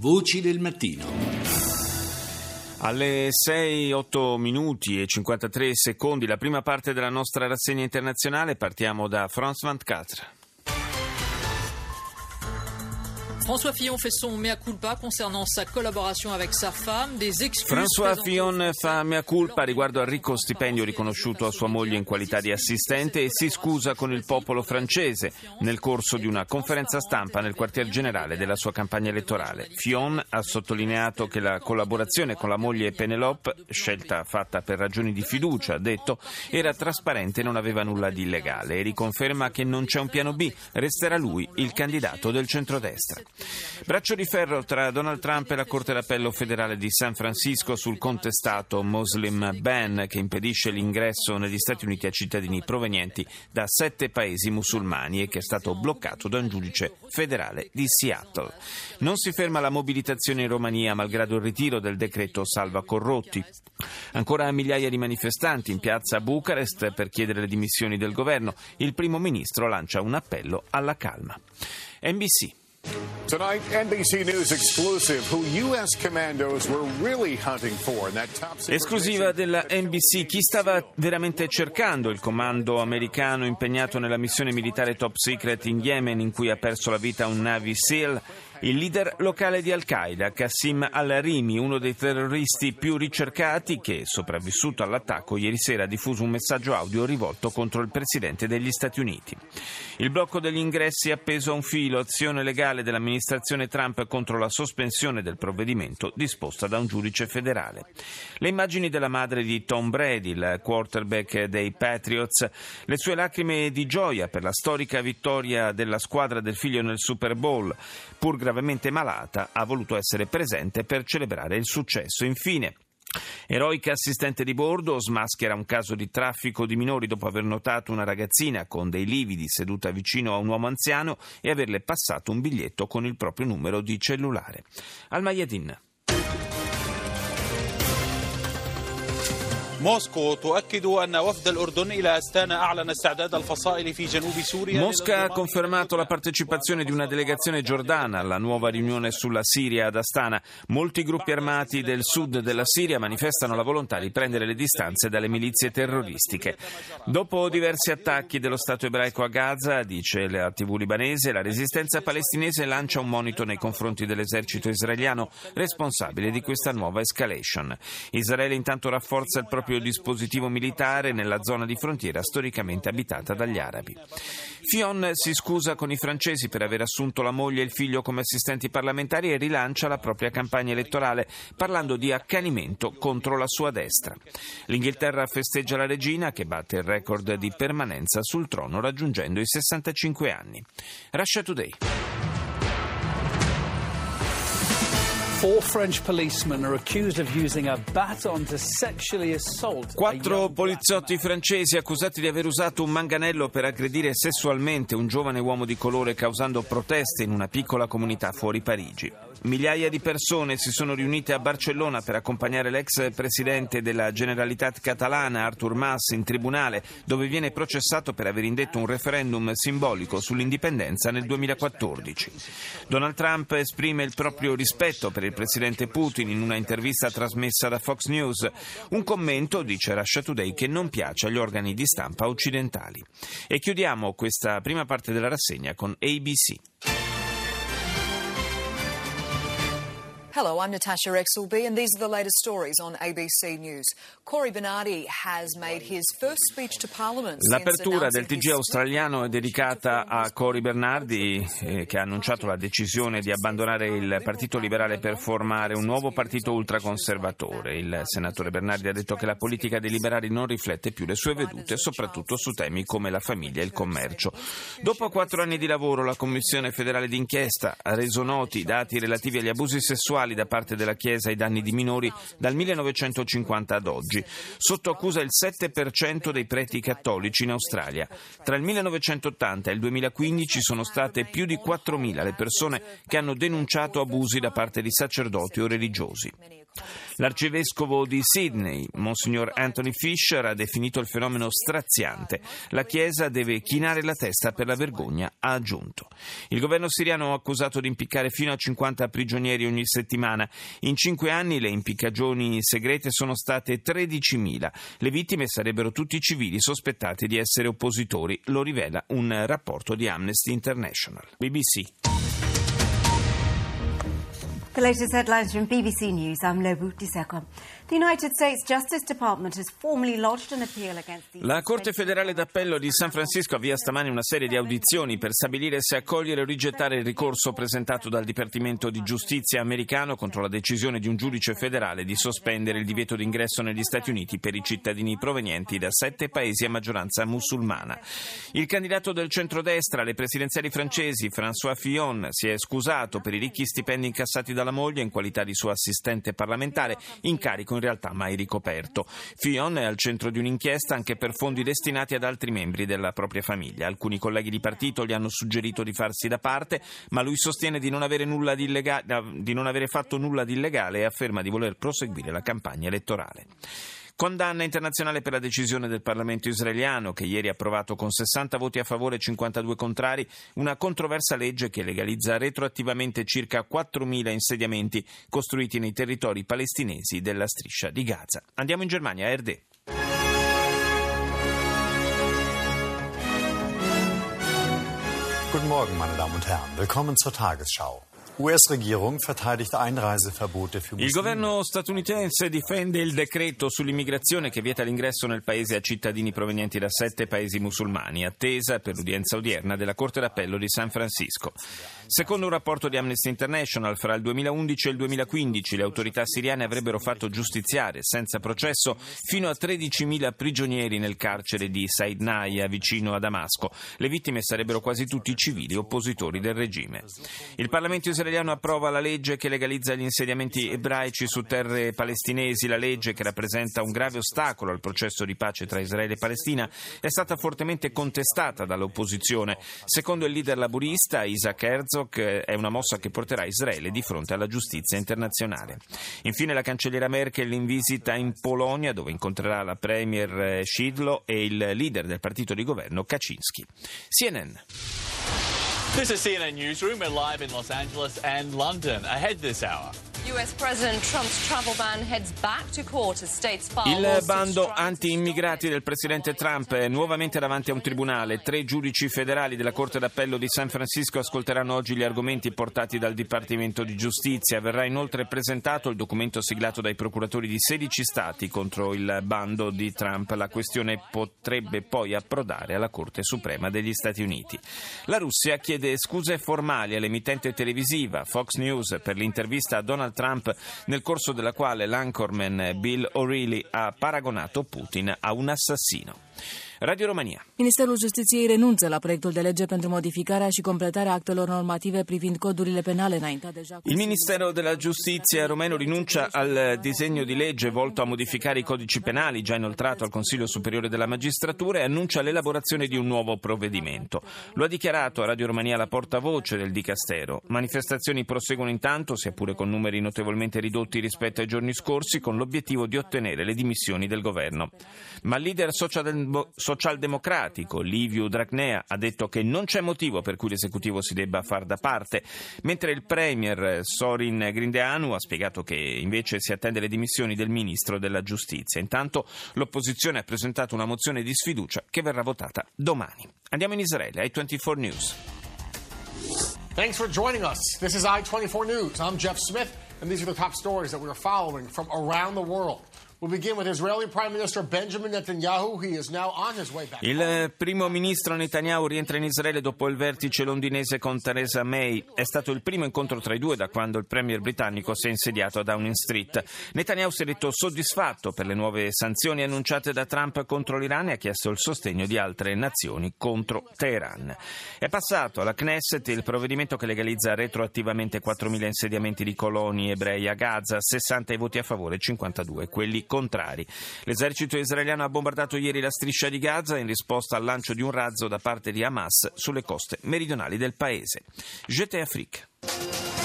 Voci del mattino. Alle 6, 8 minuti e 53 secondi, la prima parte della nostra rassegna internazionale, partiamo da France 24. François Fillon fait son mea culpa concernant sa collaboration avec sa femme, des excuses François Fillon fa mea culpa riguardo al ricco stipendio riconosciuto a sua moglie in qualità di assistente e si scusa con il popolo francese nel corso di una conferenza stampa nel quartier generale della sua campagna elettorale. Fillon ha sottolineato che la collaborazione con la moglie Penelope, scelta fatta per ragioni di fiducia, ha detto, era trasparente e non aveva nulla di illegale e riconferma che non c'è un piano B, resterà lui il candidato del centrodestra. Braccio di ferro tra Donald Trump e la Corte d'Appello federale di San Francisco sul contestato Muslim ban che impedisce l'ingresso negli Stati Uniti a cittadini provenienti da sette paesi musulmani e che è stato bloccato da un giudice federale di Seattle. Non si ferma la mobilitazione in Romania malgrado il ritiro del decreto salva corrotti. Ancora migliaia di manifestanti in piazza Bucarest per chiedere le dimissioni del governo. Il primo ministro lancia un appello alla calma. NBC. Tonight, NBC News exclusive who U.S. commandos were really hunting for in that top secret Esclusiva della NBC, chi stava veramente cercando il comando americano impegnato nella missione militare top secret in Yemen in cui ha perso la vita un Navy SEAL? Il leader locale di Al-Qaeda, Qassim al-Rimi, uno dei terroristi più ricercati che, sopravvissuto all'attacco, ieri sera ha diffuso un messaggio audio rivolto contro il presidente degli Stati Uniti. Il blocco degli ingressi è appeso a un filo, azione legale dell'amministrazione Trump contro la sospensione del provvedimento disposta da un giudice federale. Le immagini della madre di Tom Brady, il quarterback dei Patriots, le sue lacrime di gioia per la storica vittoria della squadra del figlio nel Super Bowl, pur gravemente malata, ha voluto essere presente per celebrare il successo. Infine, Eroica assistente di bordo smaschera un caso di traffico di minori dopo aver notato una ragazzina con dei lividi seduta vicino a un uomo anziano e averle passato un biglietto con il proprio numero di cellulare. Al Mayadin. موسكو تؤكد أن وفد الأردن إلى أستانا أعلن استعداد الفصائل في جنوب سوريا Mosca ha confermato la partecipazione di una delegazione giordana alla nuova riunione sulla Siria ad Astana. Molti gruppi armati del sud della Siria manifestano la volontà di prendere le distanze dalle milizie terroristiche. Dopo diversi attacchi dello Stato ebraico a Gaza, dice la TV libanese, la resistenza palestinese lancia un monito nei confronti dell'esercito israeliano responsabile di questa nuova escalation. Israele intanto rafforza il proprio dispositivo militare nella zona di frontiera storicamente abitata dagli arabi. Fion si scusa con i francesi per aver assunto la moglie e il figlio come assistenti parlamentari e rilancia la propria campagna elettorale parlando di accanimento contro la sua destra. L'Inghilterra festeggia la regina che batte il record di permanenza sul trono raggiungendo i 65 anni. Russia Today. Quattro poliziotti francesi accusati di aver usato un manganello per aggredire sessualmente un giovane uomo di colore causando proteste in una piccola comunità fuori Parigi. Migliaia di persone si sono riunite a Barcellona per accompagnare l'ex presidente della Generalitat catalana Artur Mas in tribunale dove viene processato per aver indetto un referendum simbolico sull'indipendenza nel 2014. Donald Trump esprime il proprio rispetto per il presidente Putin in una intervista trasmessa da Fox News. Un commento, dice Russia Today, che non piace agli organi di stampa occidentali. E chiudiamo questa prima parte della rassegna con ABC. Hello, I'm Natasha Exelby, and these are the latest stories on ABC News. Cory Bernardi has made his first speech to Parliament. L'apertura del TG australiano è dedicata a Cory Bernardi eh, che ha annunciato la decisione di abbandonare il Partito Liberale per formare un nuovo partito ultraconservatore. Il senatore Bernardi ha detto che la politica dei liberali non riflette più le sue vedute, soprattutto su temi come la famiglia e il commercio. Dopo quattro anni di lavoro la Commissione federale d'inchiesta ha reso noti i dati relativi agli abusi sessuali da parte della Chiesa ai danni di minori dal 1950 ad oggi. Sotto accusa il 7% dei preti cattolici in Australia. Tra il 1980 e il 2015 sono state più di 4.000 le persone che hanno denunciato abusi da parte di sacerdoti o religiosi. L'arcivescovo di Sydney, Monsignor Anthony Fisher, ha definito il fenomeno straziante. La Chiesa deve chinare la testa per la vergogna, ha aggiunto. Il governo siriano ha accusato di impiccare fino a 50 prigionieri ogni settimana. In cinque anni le impiccagioni segrete sono state 13.000. Le vittime sarebbero tutti civili sospettati di essere oppositori, lo rivela un rapporto di Amnesty International. BBC. The latest headlines from BBC News. I'm Lobu Diseko. The United States Justice Department has formally lodged an appeal against the La Corte federale d'appello di San Francisco avvia stamani una serie di audizioni per stabilire se accogliere o rigettare il ricorso presentato dal Dipartimento di Giustizia americano contro la decisione di un giudice federale di sospendere il divieto d'ingresso negli Stati Uniti per i cittadini provenienti da sette paesi a maggioranza musulmana. Il candidato del centrodestra alle presidenziali francesi, François Fillon, si è scusato per i ricchi stipendi incassati dalla moglie in qualità di suo assistente parlamentare, incarico in realtà mai ricoperto. Fillon è al centro di un'inchiesta anche per fondi destinati ad altri membri della propria famiglia. Alcuni colleghi di partito gli hanno suggerito di farsi da parte, ma lui sostiene di non avere, di illegale, di non avere fatto nulla di illegale e afferma di voler proseguire la campagna elettorale. Condanna internazionale per la decisione del Parlamento israeliano che ieri ha approvato con 60 voti a favore e 52 contrari una controversa legge che legalizza retroattivamente circa 4.000 insediamenti costruiti nei territori palestinesi della striscia di Gaza. Andiamo in Germania, a Erde. Guten Morgen, meine Damen und Herren. Willkommen zur Tagesschau. Il governo statunitense difende il decreto sull'immigrazione che vieta l'ingresso nel paese a cittadini provenienti da sette paesi musulmani, attesa per l'udienza odierna della Corte d'Appello di San Francisco. Secondo un rapporto di Amnesty International, fra il 2011 e il 2015 le autorità siriane avrebbero fatto giustiziare senza processo fino a 13.000 prigionieri nel carcere di Said Naya, vicino a Damasco. Le vittime sarebbero quasi tutti civili oppositori del regime. Il Parlamento israeliano israeliano approva la legge che legalizza gli insediamenti ebraici su terre palestinesi. La legge, che rappresenta un grave ostacolo al processo di pace tra Israele e Palestina, è stata fortemente contestata dall'opposizione. Secondo il leader laburista Isaac Herzog, è una mossa che porterà Israele di fronte alla giustizia internazionale. Infine, la cancelliera Merkel in visita in Polonia, dove incontrerà la premier Szydlo e il leader del partito di governo Kaczynski. CNN. This is CNN Newsroom. We're live in Los Angeles and London. Ahead this hour. US President Trump's travel ban heads back to court as states file Il bando anti-immigrati del presidente Trump è nuovamente davanti a un tribunale. Tre giudici federali della Corte d'Appello di San Francisco ascolteranno oggi gli argomenti portati dal Dipartimento di Giustizia. Verrà inoltre presentato il documento siglato dai procuratori di 16 stati contro il bando di Trump. La questione potrebbe poi approdare alla Corte Suprema degli Stati Uniti. La Russia chiede scuse formali all'emittente televisiva Fox News per l'intervista a Donald Trump, nel corso della quale l'anchorman Bill O'Reilly ha paragonato Putin a un assassino. Radio Romania. Ministerul Justiției renunță la proiectul de lege pentru modificarea și completarea actelor normative privind codurile penale înaintat deja. Il Ministero della Giustizia romeno rinuncia al disegno di legge volto a modificare i codici penali già inoltrato al Consiglio Superiore della Magistratura e annuncia l'elaborazione di un nuovo provvedimento. Lo ha dichiarato a Radio Romania la portavoce del Dicastero. Manifestazioni proseguono intanto, sia pure con numeri notevolmente ridotti rispetto ai giorni scorsi, con l'obiettivo di ottenere le dimissioni del governo. Ma il leader socialdemocratico socialdemocratico Liviu Dragnea ha detto che non c'è motivo per cui l'esecutivo si debba far da parte, mentre il premier Sorin Grindeanu ha spiegato che invece si attende le dimissioni del ministro della giustizia. Intanto l'opposizione ha presentato una mozione di sfiducia che verrà votata domani. Andiamo in Israele, ai 24 News. Thanks for joining us. This is I-24 News. I'm Jeff Smith, and these are the top stories that we are following from around the world. Il primo ministro Netanyahu rientra in Israele dopo il vertice londinese con Theresa May. È stato il primo incontro tra i due da quando il premier britannico si è insediato a Downing Street. Netanyahu si è detto soddisfatto per le nuove sanzioni annunciate da Trump contro l'Iran e ha chiesto il sostegno di altre nazioni contro Teheran. È passato alla Knesset il provvedimento che legalizza retroattivamente 4.000 insediamenti di coloni ebrei a Gaza, 60 i voti a favore e 52 quelli contrari. L'esercito israeliano ha bombardato ieri la striscia di Gaza in risposta al lancio di un razzo da parte di Hamas sulle coste meridionali del paese. Jete Afrique.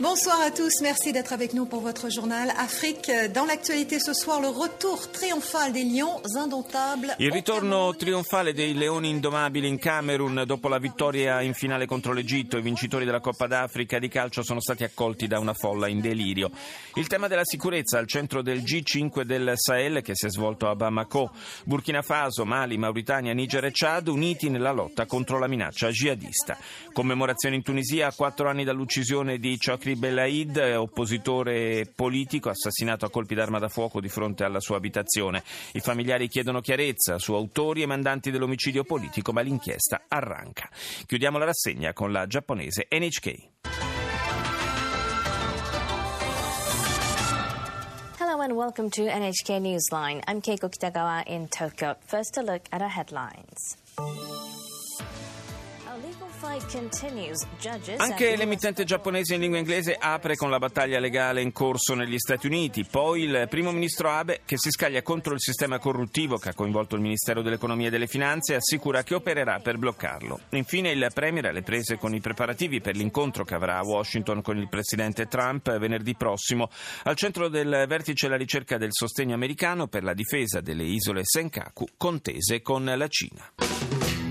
Bonsoir à tous, merci d'être avec nous pour votre journal Afrique. Dans l'actualité ce soir, le retour triomphal des lions indomptables. Il ritorno trionfale dei leoni indomabili in Camerun dopo la vittoria in finale contro l'Egitto. I vincitori della Coppa d'Africa di calcio sono stati accolti da una folla in delirio. Il tema della sicurezza al centro del G5 del Sahel che si è svolto a Bamako. Burkina Faso, Mali, Mauritania, Niger e Chad uniti nella lotta contro la minaccia jihadista. Commemorazione in Tunisia a quattro anni dall'uccisione di Chokri Bakri Belaid, oppositore politico, assassinato a colpi d'arma da fuoco di fronte alla sua abitazione. I familiari chiedono chiarezza su autori e mandanti dell'omicidio politico, ma l'inchiesta arranca. Chiudiamo la rassegna con la giapponese NHK. Hello and welcome to NHK Newsline. I'm Keiko Kitagawa in Tokyo. First a look at our headlines. Anche l'emittente giapponese in lingua inglese apre con la battaglia legale in corso negli Stati Uniti, poi il primo ministro Abe che si scaglia contro il sistema corruttivo che ha coinvolto il Ministero dell'Economia e delle Finanze e assicura che opererà per bloccarlo. Infine il Premier alle prese con i preparativi per l'incontro che avrà a Washington con il presidente Trump venerdì prossimo. Al centro del vertice la ricerca del sostegno americano per la difesa delle isole Senkaku contese con la Cina.